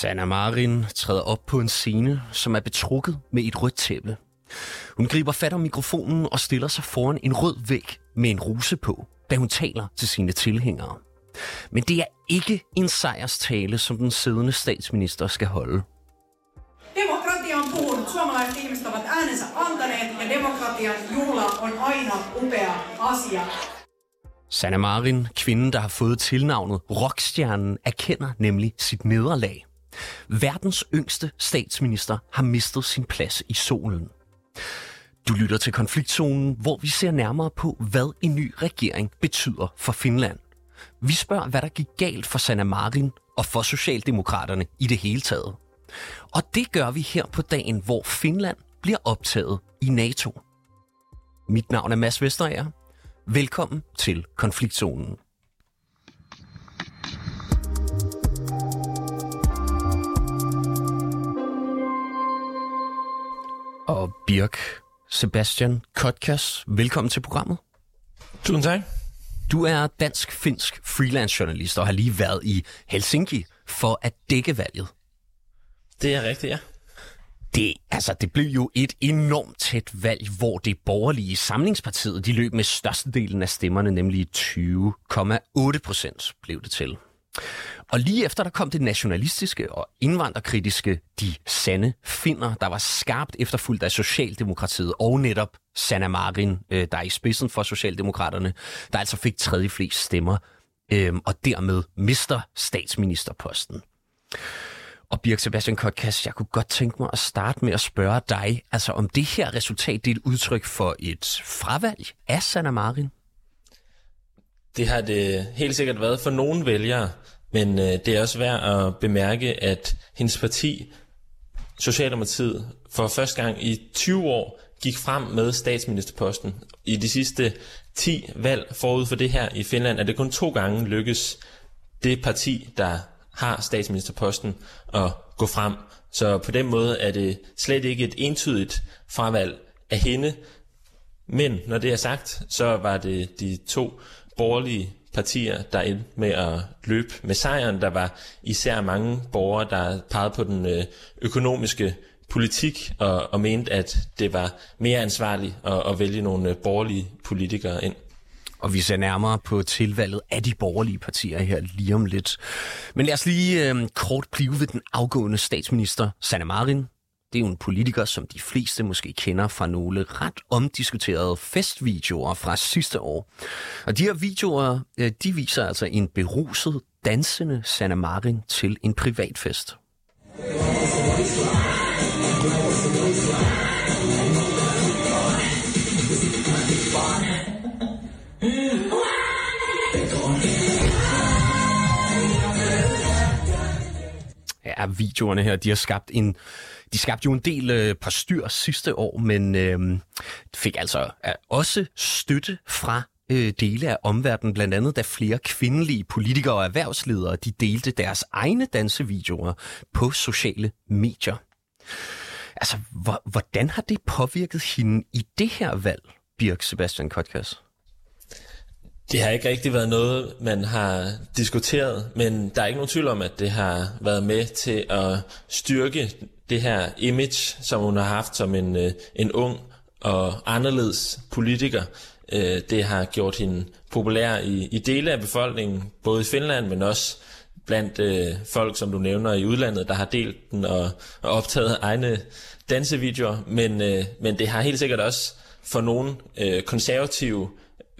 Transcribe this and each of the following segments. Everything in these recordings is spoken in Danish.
Sanna Marin træder op på en scene, som er betrukket med et rødt tæppe. Hun griber fat om mikrofonen og stiller sig foran en rød væg med en ruse på, da hun taler til sine tilhængere. Men det er ikke en sejrstale, som den siddende statsminister skal holde. Demokratian puhunut suomalaiset ihmiset ovat äänensä antaneet ja demokratian juhla on aina upea asia. Sanna Marin, kvinden, der har fået tilnavnet Rockstjernen, erkender nemlig sit nederlag. Verdens yngste statsminister har mistet sin plads i solen. Du lytter til konfliktzonen, hvor vi ser nærmere på, hvad en ny regering betyder for Finland. Vi spørger, hvad der gik galt for Sanna Marin og for Socialdemokraterne i det hele taget. Og det gør vi her på dagen, hvor Finland bliver optaget i NATO. Mit navn er Mads Vesterager. Velkommen til konfliktzonen. Og Birk Sebastian Kotkas, velkommen til programmet. Tusind tak. Du er dansk-finsk freelance-journalist og har lige været i Helsinki for at dække valget. Det er rigtigt, ja. Det, altså, det blev jo et enormt tæt valg, hvor det borgerlige samlingspartiet de løb med størstedelen af stemmerne, nemlig 20,8 procent blev det til. Og lige efter der kom det nationalistiske og indvandrerkritiske De Sande Finder, der var skarpt efterfulgt af Socialdemokratiet og netop Sanna Marin, øh, der er i spidsen for Socialdemokraterne, der altså fik tredje flest stemmer øh, og dermed mister statsministerposten. Og Birk Sebastian Kotkas, jeg kunne godt tænke mig at starte med at spørge dig, altså om det her resultat det er et udtryk for et fravalg af Sanna Marin? Det har det helt sikkert været for nogle vælgere, men øh, det er også værd at bemærke, at hendes parti, Socialdemokratiet, for første gang i 20 år gik frem med statsministerposten. I de sidste 10 valg forud for det her i Finland er det kun to gange lykkes det parti, der har statsministerposten at gå frem. Så på den måde er det slet ikke et entydigt fravalg af hende. Men når det er sagt, så var det de to borgerlige partier, der endte med at løbe med sejren. Der var især mange borgere, der pegede på den øh, økonomiske politik og, og mente, at det var mere ansvarligt at, at vælge nogle øh, borgerlige politikere ind. Og vi ser nærmere på tilvalget af de borgerlige partier her lige om lidt. Men lad os lige øh, kort blive ved den afgående statsminister, Sanne Marin. Det er jo en politiker, som de fleste måske kender fra nogle ret omdiskuterede festvideoer fra sidste år. Og de her videoer, øh, de viser altså en beruset, dansende Sanna Marin til en privatfest. Ja, videoerne her, de har skabt en, de skabte jo en del øh, par styr sidste år, men øh, fik altså øh, også støtte fra øh, dele af omverdenen, blandt andet da flere kvindelige politikere og erhvervsledere, de delte deres egne dansevideoer på sociale medier. Altså, hvor, hvordan har det påvirket hende i det her valg, Birk Sebastian Kotkas? Det har ikke rigtig været noget, man har diskuteret, men der er ikke nogen tvivl om, at det har været med til at styrke det her image, som hun har haft som en, øh, en ung og anderledes politiker. Øh, det har gjort hende populær i, i dele af befolkningen, både i Finland, men også blandt øh, folk, som du nævner i udlandet, der har delt den og, og optaget egne dansevideoer. Men, øh, men det har helt sikkert også for nogle øh, konservative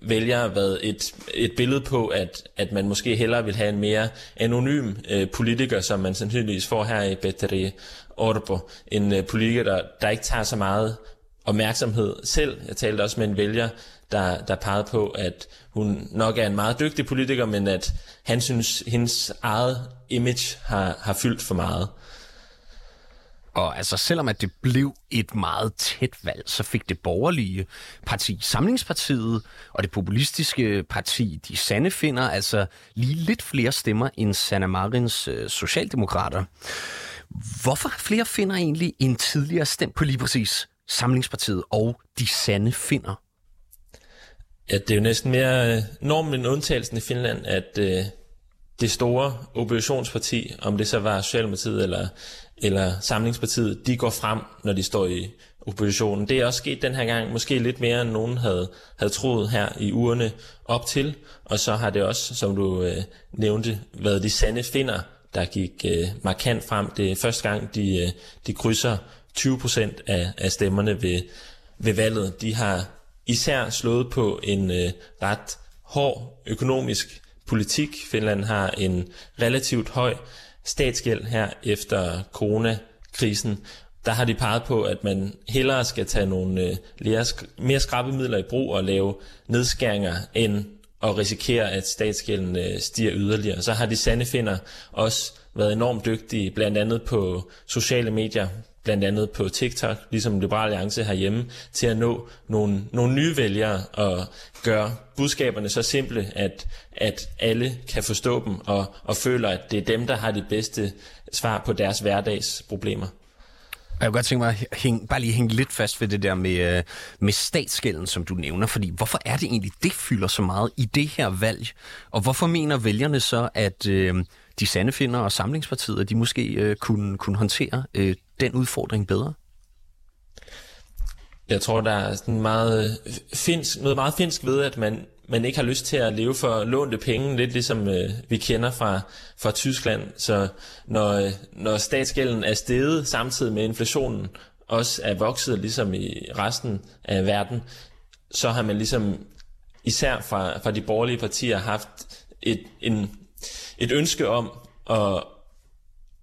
vælgere været et, et billede på, at, at man måske hellere vil have en mere anonym øh, politiker, som man sandsynligvis får her i Betteri Orbo, En øh, politiker, der, der ikke tager så meget opmærksomhed selv. Jeg talte også med en vælger, der, der pegede på, at hun nok er en meget dygtig politiker, men at han synes, hendes eget image har, har fyldt for meget. Og altså, selvom at det blev et meget tæt valg, så fik det borgerlige parti, Samlingspartiet, og det populistiske parti, de sande finder, altså lige lidt flere stemmer end Sanna Marins øh, socialdemokrater. Hvorfor flere finder egentlig en tidligere stemt på lige præcis Samlingspartiet og de sande finder? Ja, det er jo næsten mere øh, normen end undtagelsen i Finland, at øh, det store oppositionsparti, om det så var Socialdemokratiet eller, eller Samlingspartiet, de går frem, når de står i oppositionen. Det er også sket den her gang, måske lidt mere end nogen havde, havde troet her i ugerne op til. Og så har det også, som du øh, nævnte, været de sande finder, der gik øh, markant frem. Det er første gang, de, øh, de krydser 20 procent af, af stemmerne ved, ved valget. De har især slået på en øh, ret hård økonomisk politik. Finland har en relativt høj statsgæld her efter coronakrisen. Der har de peget på, at man hellere skal tage nogle øh, mere skrappe midler i brug og lave nedskæringer, end og risikere, at statsgælden øh, stiger yderligere. Så har de sande finder også været enormt dygtige, blandt andet på sociale medier, blandt andet på TikTok, ligesom Liberal Alliance herhjemme, til at nå nogle, nogle nye vælgere og gøre budskaberne så simple, at, at alle kan forstå dem og, og føler, at det er dem, der har de bedste svar på deres og Jeg kunne godt tænke mig at hænge, bare lige hænge lidt fast ved det der med, øh, med statsgælden, som du nævner. Fordi hvorfor er det egentlig, det fylder så meget i det her valg? Og hvorfor mener vælgerne så, at øh, de sandefinder og samlingspartiet, de måske øh, kunne, kunne håndtere øh, den udfordring bedre? Jeg tror, der er sådan meget øh, finsk, noget meget finsk ved, at man, man ikke har lyst til at leve for lånte penge, lidt ligesom øh, vi kender fra, fra Tyskland. Så når, øh, når statsgælden er steget samtidig med inflationen også er vokset ligesom i resten af verden, så har man ligesom især fra, fra de borgerlige partier haft et, en, et ønske om at,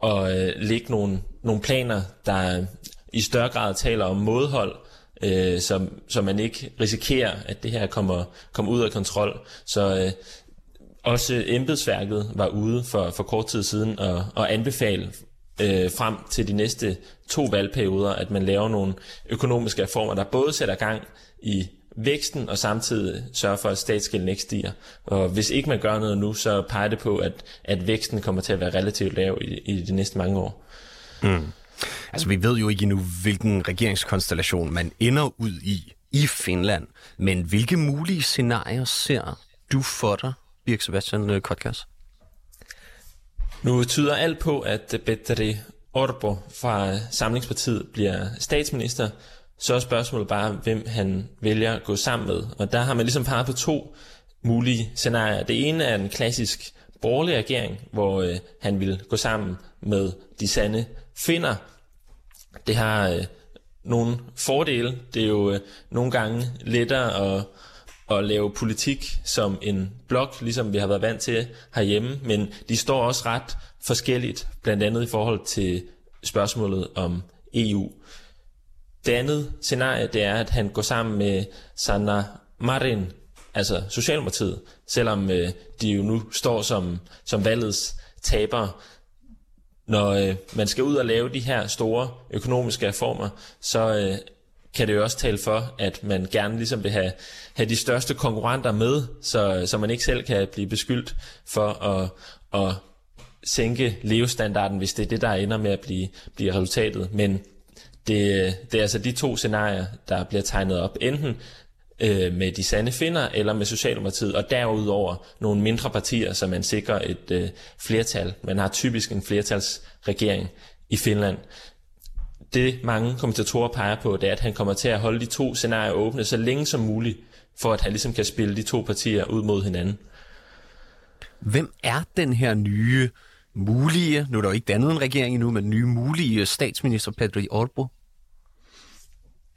at øh, lægge nogle, nogle planer, der i større grad taler om modhold, øh, så, så man ikke risikerer, at det her kommer, kommer ud af kontrol. Så øh, også embedsværket var ude for, for kort tid siden og, og anbefale øh, frem til de næste to valgperioder, at man laver nogle økonomiske reformer, der både sætter gang i væksten og samtidig sørger for, at statsgælden ikke stiger. Og hvis ikke man gør noget nu, så peger det på, at, at væksten kommer til at være relativt lav i, i de næste mange år. Mm. Altså, vi ved jo ikke endnu, hvilken regeringskonstellation man ender ud i i Finland. Men hvilke mulige scenarier ser du for dig, Birk Sebastian øh, Kotkas? Nu tyder alt på, at Petteri Orpo fra Samlingspartiet bliver statsminister, så er spørgsmålet bare, hvem han vælger at gå sammen med. Og der har man ligesom peget på to mulige scenarier. Det ene er en klassisk borgerlig regering, hvor øh, han vil gå sammen med de sande finder. Det har øh, nogle fordele. Det er jo øh, nogle gange lettere at, at lave politik som en blok, ligesom vi har været vant til herhjemme, men de står også ret forskelligt, blandt andet i forhold til spørgsmålet om EU. Det andet scenarie, det er, at han går sammen med Sanna Marin, altså Socialdemokratiet, selvom øh, de jo nu står som, som valgets tabere. Når øh, man skal ud og lave de her store økonomiske reformer, så øh, kan det jo også tale for, at man gerne ligesom vil have, have de største konkurrenter med, så, så man ikke selv kan blive beskyldt for at, at sænke levestandarden, hvis det er det, der ender med at blive, blive resultatet. Men det, det er altså de to scenarier, der bliver tegnet op. Enten øh, med de sande finder eller med Socialdemokratiet, og derudover nogle mindre partier, så man sikrer et øh, flertal. Man har typisk en flertalsregering i Finland. Det mange kommentatorer peger på, det er, at han kommer til at holde de to scenarier åbne så længe som muligt, for at han ligesom kan spille de to partier ud mod hinanden. Hvem er den her nye mulige, nu er der jo ikke dannet en regering endnu, men nye mulige statsminister Pedro Orbo?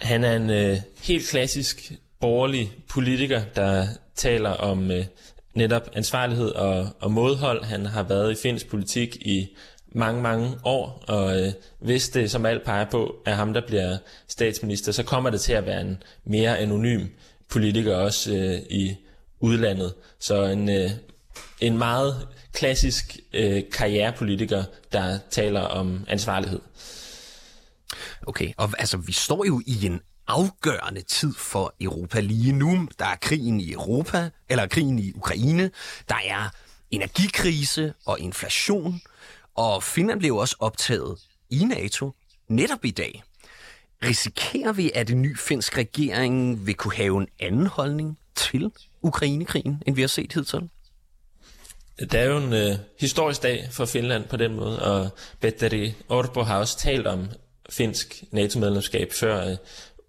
Han er en øh, helt klassisk borgerlig politiker, der taler om øh, netop ansvarlighed og, og modhold. Han har været i finsk politik i mange, mange år, og øh, hvis det som alt peger på, er ham, der bliver statsminister, så kommer det til at være en mere anonym politiker også øh, i udlandet. Så en, øh, en meget klassisk øh, karrierepolitiker, der taler om ansvarlighed. Okay, og altså vi står jo i en afgørende tid for Europa lige nu. Der er krigen i Europa, eller krigen i Ukraine. Der er energikrise og inflation. Og Finland blev også optaget i NATO netop i dag. Risikerer vi, at en ny finsk regering vil kunne have en anden holdning til Ukrainekrigen, end vi har set hidtil? Det er jo en øh, historisk dag for Finland på den måde, og Petteri Orpo har også talt om finsk NATO-medlemskab før øh,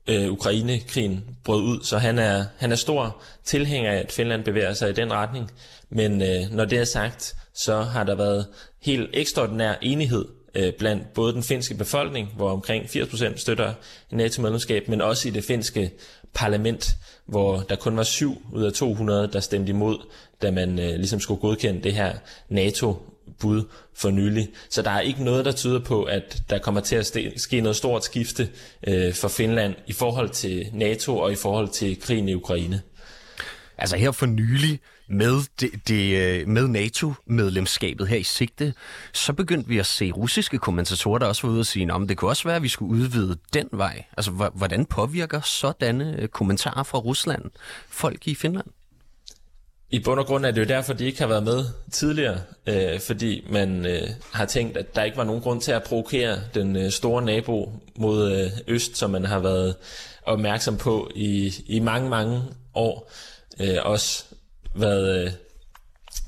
Øh, Ukraine-krigen brød ud, så han er, han er stor tilhænger af, at Finland bevæger sig i den retning. Men øh, når det er sagt, så har der været helt ekstraordinær enighed øh, blandt både den finske befolkning, hvor omkring 80% støtter NATO-medlemskab, men også i det finske parlament, hvor der kun var 7 ud af 200, der stemte imod, da man øh, ligesom skulle godkende det her NATO bud for nylig. Så der er ikke noget, der tyder på, at der kommer til at ske noget stort skifte øh, for Finland i forhold til NATO og i forhold til krigen i Ukraine. Altså her for nylig, med, det, det, øh, med NATO-medlemskabet her i sigte, så begyndte vi at se russiske kommentatorer, der også var ude og sige, at det kunne også være, at vi skulle udvide den vej. Altså, hvordan påvirker sådanne øh, kommentarer fra Rusland folk i Finland? I bund og grund er det jo derfor, de ikke har været med tidligere, øh, fordi man øh, har tænkt, at der ikke var nogen grund til at provokere den øh, store nabo mod øh, øst, som man har været opmærksom på i, i mange, mange år. Øh, også været, øh,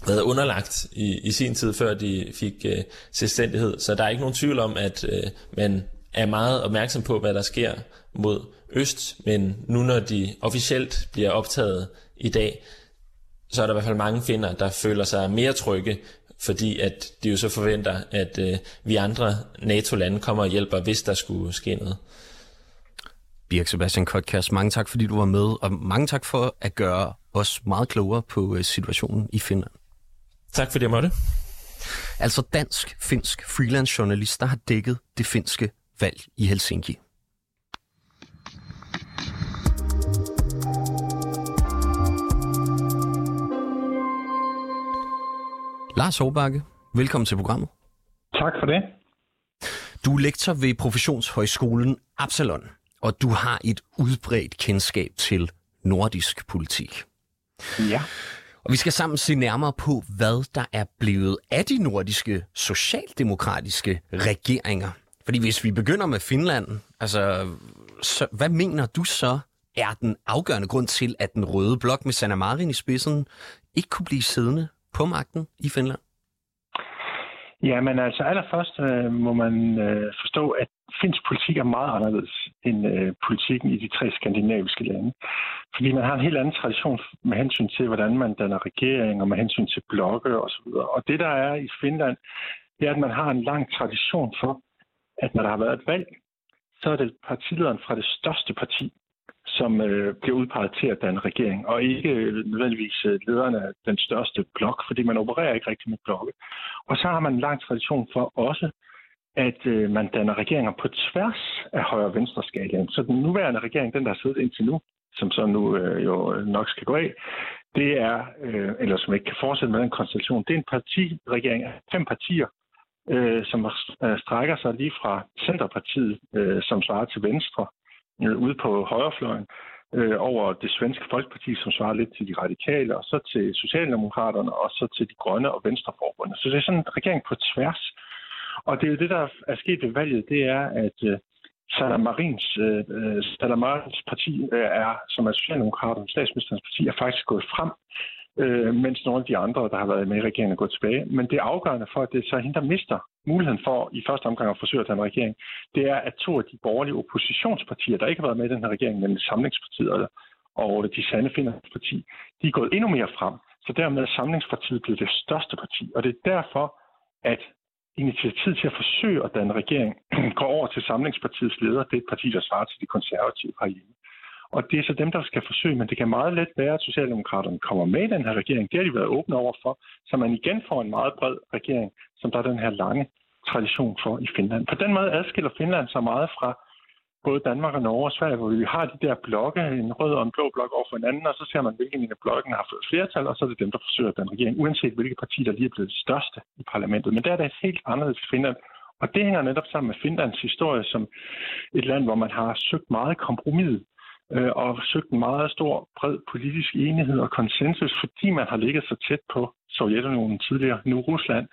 været underlagt i, i sin tid, før de fik øh, selvstændighed. Så der er ikke nogen tvivl om, at øh, man er meget opmærksom på, hvad der sker mod øst, men nu når de officielt bliver optaget i dag, så er der i hvert fald mange finder, der føler sig mere trygge, fordi at de jo så forventer, at øh, vi andre NATO-lande kommer og hjælper, hvis der skulle ske noget. Birk Sebastian Kotkast, mange tak, fordi du var med, og mange tak for at gøre os meget klogere på øh, situationen i Finland. Tak fordi jeg måtte. Altså dansk-finsk freelance journalist, der har dækket det finske valg i Helsinki. Lars Håbakke, velkommen til programmet. Tak for det. Du er lektor ved Professionshøjskolen Absalon, og du har et udbredt kendskab til nordisk politik. Ja. Og vi skal sammen se nærmere på, hvad der er blevet af de nordiske socialdemokratiske regeringer. Fordi hvis vi begynder med Finland, altså, så, hvad mener du så er den afgørende grund til, at den røde blok med Sanna Marin i spidsen ikke kunne blive siddende på magten i Finland? Ja, men altså allerførst øh, må man øh, forstå, at finsk politik er meget anderledes end øh, politikken i de tre skandinaviske lande. Fordi man har en helt anden tradition med hensyn til, hvordan man danner regering og med hensyn til blokke osv. Og det, der er i Finland, det er, at man har en lang tradition for, at når der har været et valg, så er det partilederen fra det største parti, som øh, bliver udpeget til at danne regering, og ikke øh, nødvendigvis øh, lederne af den største blok, fordi man opererer ikke rigtig med blokke. Og så har man en lang tradition for også, at øh, man danner regeringer på tværs af højre- og venstre skalaen. Så den nuværende regering, den der har siddet indtil nu, som så nu øh, jo nok skal gå af, det er, øh, eller som ikke kan fortsætte med den konstellation, det er en partiregering af fem partier, øh, som strækker sig lige fra Centerpartiet, øh, som svarer til Venstre, øh, ude på højrefløjen, øh, over det svenske folkeparti, som svarer lidt til de radikale, og så til Socialdemokraterne, og så til de grønne og venstreforbundet. Så det er sådan en regering på tværs. Og det er jo det, der er sket ved valget, det er, at øh, Salamarins, øh, øh Salamarins parti øh, er, som er Socialdemokraterne, statsministerens parti, er faktisk gået frem øh, mens nogle af de andre, der har været med i regeringen, er gået tilbage. Men det afgørende for, at det så hende, der mister muligheden for i første omgang at forsøge at tage en regering, det er, at to af de borgerlige oppositionspartier, der ikke har været med i den her regering, nemlig Samlingspartiet og de sande finder parti, de er gået endnu mere frem. Så dermed er Samlingspartiet blevet det største parti. Og det er derfor, at initiativet til at forsøge at danne regering går over til Samlingspartiets leder. Det er et parti, der svarer til de konservative herhjemme. Og det er så dem, der skal forsøge, men det kan meget let være, at Socialdemokraterne kommer med i den her regering. Det har de været åbne over for, så man igen får en meget bred regering, som der er den her lange tradition for i Finland. På den måde adskiller Finland sig meget fra både Danmark og Norge og Sverige, hvor vi har de der blokke, en rød og en blå blok over for hinanden, og så ser man, hvilken af blokken har fået flertal, og så er det dem, der forsøger den regering, uanset hvilket parti, der lige er blevet det største i parlamentet. Men der er det helt anderledes i Finland, og det hænger netop sammen med Finlands historie som et land, hvor man har søgt meget kompromis øh, og søgt en meget stor, bred politisk enighed og konsensus, fordi man har ligget så tæt på Sovjetunionen tidligere, nu Rusland,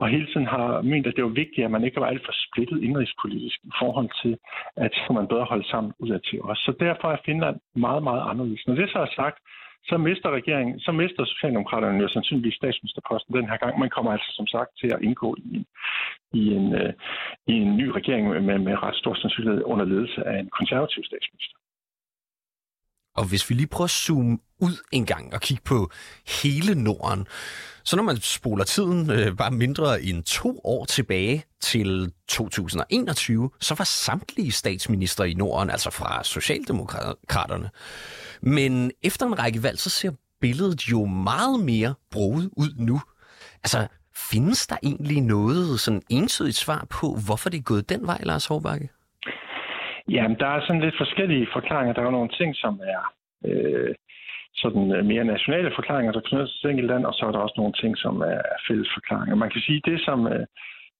og hele tiden har ment, at det var vigtigt, at man ikke var alt for splittet indrigspolitisk i forhold til, at så man bedre holde sammen udad til os. Så derfor er Finland meget, meget anderledes. Når det så er sagt, så mister regeringen, så mister Socialdemokraterne jo sandsynligvis statsministerposten den her gang. Man kommer altså som sagt til at indgå i en, i en, øh, i en ny regering med, med ret stor sandsynlighed under ledelse af en konservativ statsminister. Og hvis vi lige prøver at zoome ud en gang og kigge på hele Norden, så når man spoler tiden øh, bare mindre end to år tilbage til 2021, så var samtlige statsminister i Norden, altså fra Socialdemokraterne. Men efter en række valg, så ser billedet jo meget mere broet ud nu. Altså, findes der egentlig noget sådan entydigt svar på, hvorfor det er gået den vej, Lars Hårbakke? Jamen, der er sådan lidt forskellige forklaringer. Der er jo nogle ting, som er øh, sådan øh, mere nationale forklaringer, der knytter sig til enkelt land, og så er der også nogle ting, som er fælles forklaringer. Man kan sige, det som, øh,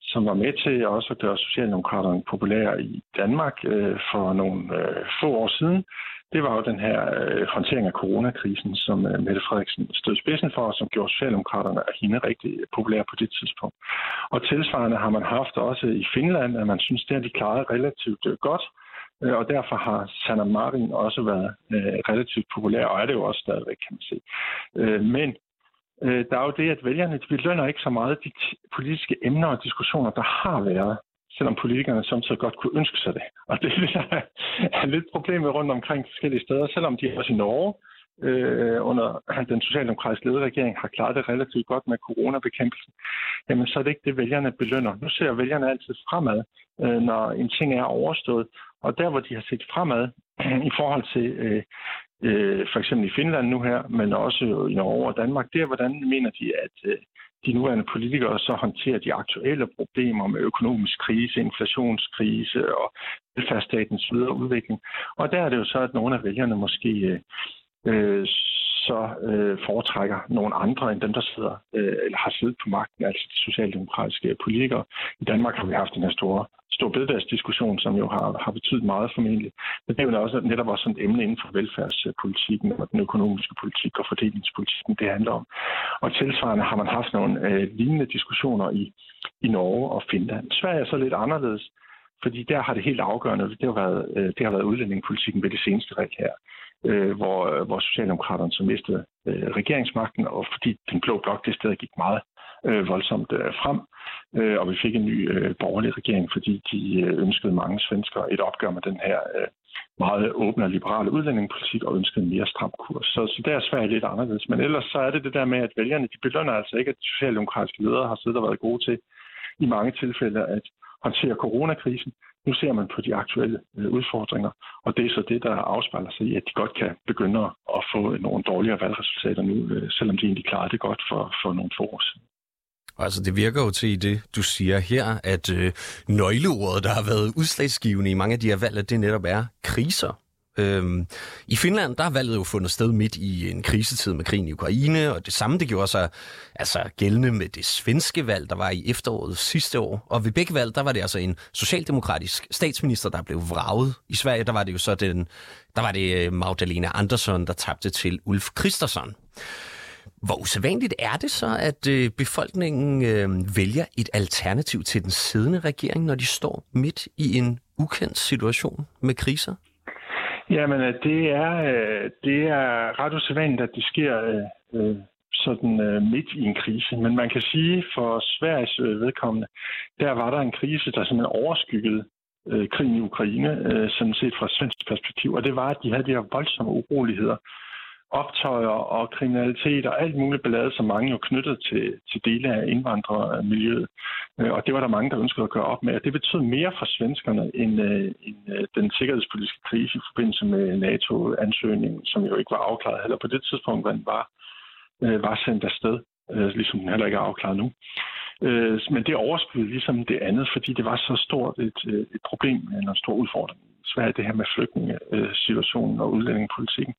som var med til også at gøre Socialdemokraterne populære i Danmark øh, for nogle øh, få år siden, det var jo den her øh, håndtering af coronakrisen, som øh, Mette Frederiksen stod spidsen for, og som gjorde Socialdemokraterne og hende rigtig populære på det tidspunkt. Og tilsvarende har man haft også i Finland, at man synes, det har de klaret relativt øh, godt. Øh, og derfor har Sanna Marin også været øh, relativt populær, og er det jo også stadigvæk, kan man sige. Øh, men øh, der er jo det, at vælgerne de belønner ikke så meget de politiske emner og diskussioner, der har været, selvom politikerne samtidig godt kunne ønske sig det. Og det er det, der er lidt problemet rundt omkring forskellige steder, selvom de også i Norge øh, under den socialdemokratiske lederregering har klaret det relativt godt med coronabekæmpelsen, jamen så er det ikke det, vælgerne belønner. Nu ser vælgerne altid fremad, øh, når en ting er overstået. Og der, hvor de har set fremad i forhold til øh, øh, for eksempel i Finland nu her, men også i Norge og Danmark, det er, hvordan mener de, at øh, de nuværende politikere så håndterer de aktuelle problemer med økonomisk krise, inflationskrise og velfærdsstatens videre udvikling. Og der er det jo så, at nogle af vælgerne måske øh, øh så øh, foretrækker nogle andre end dem, der sidder øh, eller har siddet på magten, altså de socialdemokratiske politikere. I Danmark har vi haft den her store, store bededagsdiskussion, som jo har, har betydet meget formentlig. Men det er jo også netop også et emne inden for velfærdspolitikken og den økonomiske politik og fordelingspolitikken, det handler om. Og tilsvarende har man haft nogle øh, lignende diskussioner i, i Norge og Finland. Sverige er så lidt anderledes, fordi der har det helt afgørende, det har været, øh, det har været udlændingepolitikken ved det seneste valg her øh, hvor, øh, hvor Socialdemokraterne så mistede øh, regeringsmagten, og fordi den blå blok det sted gik meget øh, voldsomt øh, frem, øh, og vi fik en ny øh, borgerlig regering, fordi de øh, ønskede mange svensker et opgør med den her øh, meget åbne og liberale udlændingepolitik og ønskede en mere stram kurs. Så, så det er svært lidt anderledes. Men ellers så er det det der med, at vælgerne de belønner altså ikke, at de socialdemokratiske ledere har siddet og været gode til i mange tilfælde at håndtere coronakrisen. Nu ser man på de aktuelle øh, udfordringer, og det er så det, der afspejler sig i, at de godt kan begynde at få nogle dårligere valgresultater nu, øh, selvom de egentlig klarede det godt for, for nogle få år siden. Altså, det virker jo til det, du siger her, at øh, nøgleordet, der har været udslagsgivende i mange af de her valg, det netop er kriser. Øhm, I Finland, der har valget jo fundet sted midt i en krisetid med krigen i Ukraine, og det samme det gjorde sig altså gældende med det svenske valg, der var i efteråret sidste år. Og ved begge valg, der var det altså en socialdemokratisk statsminister, der blev vraget. I Sverige, der var det jo så den, der var det øh, Magdalena Andersson, der tabte til Ulf Kristersson. Hvor usædvanligt er det så, at øh, befolkningen øh, vælger et alternativ til den siddende regering, når de står midt i en ukendt situation med kriser? Jamen, øh, det er, øh, det er ret usædvanligt, at det sker øh, øh sådan midt i en krise. Men man kan sige, for Sveriges vedkommende, der var der en krise, der simpelthen overskyggede krigen i Ukraine, sådan set fra svensk perspektiv. Og det var, at de havde de her voldsomme uroligheder optøjer og kriminalitet og alt muligt ballade, som mange jo knyttet til, til dele af indvandrermiljøet. Øh, og det var der mange, der ønskede at gøre op med. Og det betød mere for svenskerne end, øh, end øh, den sikkerhedspolitiske krise i forbindelse med NATO-ansøgningen, som jo ikke var afklaret heller på det tidspunkt, hvor den var, var sendt afsted, ligesom den heller ikke er afklaret nu. Men det overskyede ligesom det andet, fordi det var så stort et, et problem, en stor udfordring svært det her med flygtningesituationen og udlændingepolitikken.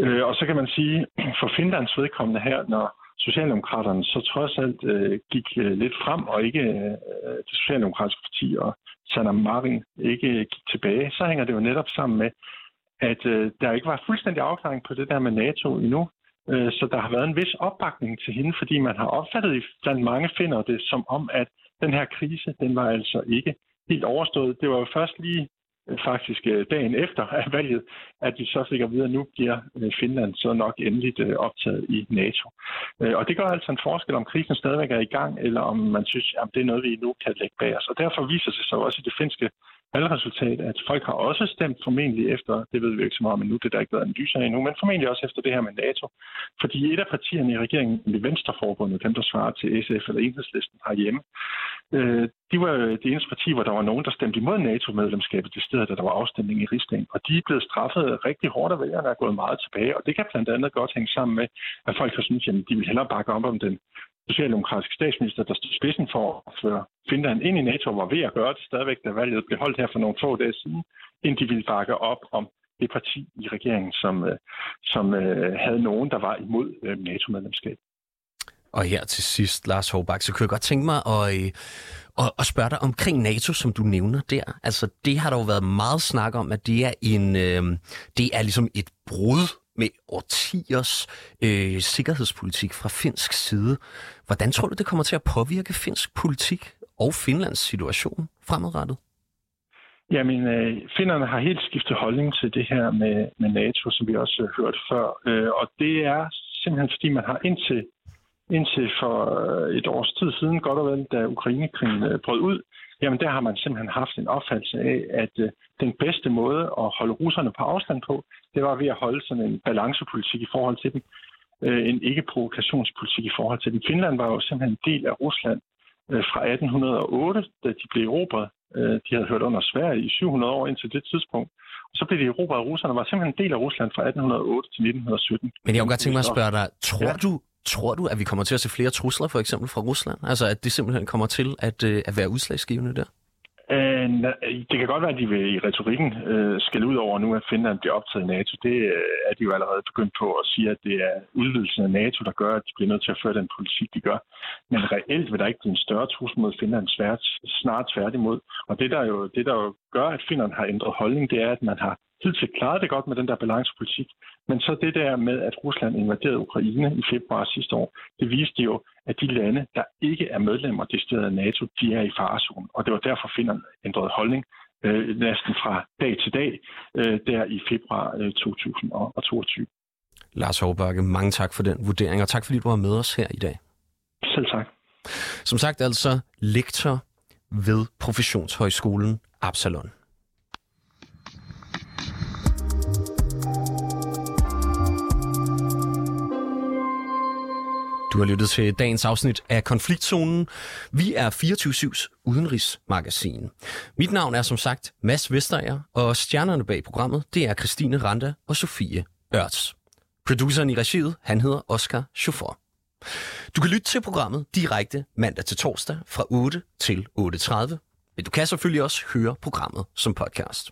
Øh, og så kan man sige, for Finlands vedkommende her, når Socialdemokraterne så trods alt øh, gik øh, lidt frem, og ikke øh, det socialdemokratiske parti og Sanna Marin ikke gik tilbage, så hænger det jo netop sammen med, at øh, der ikke var fuldstændig afklaring på det der med NATO endnu. Øh, så der har været en vis opbakning til hende, fordi man har opfattet blandt mange finder det som om, at den her krise, den var altså ikke helt overstået. Det var jo først lige faktisk øh, dagen efter af valget, at vi så fik at vide, at nu bliver øh, Finland så nok endeligt øh, optaget i NATO. Og det gør altså en forskel, om krisen stadigvæk er i gang, eller om man synes, at det er noget, vi nu kan lægge bag os. Og derfor viser det sig også i det finske valgresultat, at folk har også stemt formentlig efter, det ved vi ikke så meget om endnu, det er der ikke været analyser endnu, men formentlig også efter det her med NATO. Fordi et af partierne i regeringen, det Venstreforbundet, dem der svarer til SF eller Enhedslisten herhjemme, øh, de var det eneste parti, hvor der var nogen, der stemte imod NATO-medlemskabet det sted, da der var afstemning i Rigsdagen. Og de er blevet straffet rigtig hårdt af vælgerne er gået meget tilbage. Og det kan blandt andet godt hænge sammen med, at folk har syntes, at de vil hellere bakke op om den socialdemokratiske statsminister, der stod spidsen for at føre Finland ind i NATO, var ved at gøre det stadigvæk, da valget blev holdt her for nogle få dage siden, inden de ville bakke op om det parti i regeringen, som, øh, som øh, havde nogen, der var imod øh, NATO-medlemskab. Og her til sidst, Lars Håbak, så kunne jeg godt tænke mig at, øh, at, at spørge dig omkring NATO, som du nævner der. Altså, det har der jo været meget snak om, at det er, en, øh, det er ligesom et brud med årtiers øh, sikkerhedspolitik fra finsk side. Hvordan tror du, det kommer til at påvirke finsk politik og Finlands situation fremadrettet? Jamen, øh, finnerne har helt skiftet holdning til det her med, med NATO, som vi også har hørt før. Øh, og det er simpelthen, fordi man har indtil, indtil for et års tid siden, godt og vel, da Ukrainekrigen øh, brød ud, jamen der har man simpelthen haft en opfattelse af, at øh, den bedste måde at holde russerne på afstand på, det var ved at holde sådan en balancepolitik i forhold til dem. Øh, en ikke-provokationspolitik i forhold til dem. Finland var jo simpelthen en del af Rusland øh, fra 1808, da de blev erobret. Øh, de havde hørt under Sverige i 700 år indtil det tidspunkt. Og så blev de erobret af russerne, var simpelthen en del af Rusland fra 1808 til 1917. Men jeg kunne godt tænke mig at spørge dig, tror ja. du, Tror du, at vi kommer til at se flere trusler, for eksempel fra Rusland? Altså, at det simpelthen kommer til at, øh, at være udslagsgivende der? Øh, det kan godt være, at de vil i retorikken øh, skal ud over nu, at Finland bliver optaget i NATO. Det øh, er de jo allerede begyndt på at sige, at det er udvidelsen af NATO, der gør, at de bliver nødt til at føre den politik, de gør. Men reelt vil der ikke blive en større trussel mod Finland svært, snart tværtimod. Og det der, jo, det, der jo gør, at Finland har ændret holdning, det er, at man har hidtil klarede det godt med den der balancepolitik. Men så det der med, at Rusland invaderede Ukraine i februar sidste år, det viste jo, at de lande, der ikke er medlemmer det af NATO, de er i farezonen. Og det var derfor Finland ændrede holdning øh, næsten fra dag til dag, øh, der i februar øh, 2022. Lars Hårbakke, mange tak for den vurdering, og tak fordi du var med os her i dag. Selv tak. Som sagt altså lektor ved Professionshøjskolen Absalon. Du har lyttet til dagens afsnit af Konfliktzonen. Vi er 24-7's udenrigsmagasin. Mit navn er som sagt Mads Vesterager, og stjernerne bag programmet, det er Christine Randa og Sofie Ørts. Produceren i regiet, han hedder Oscar Chauffeur. Du kan lytte til programmet direkte mandag til torsdag fra 8 til 8.30. Men du kan selvfølgelig også høre programmet som podcast.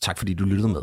Tak fordi du lyttede med.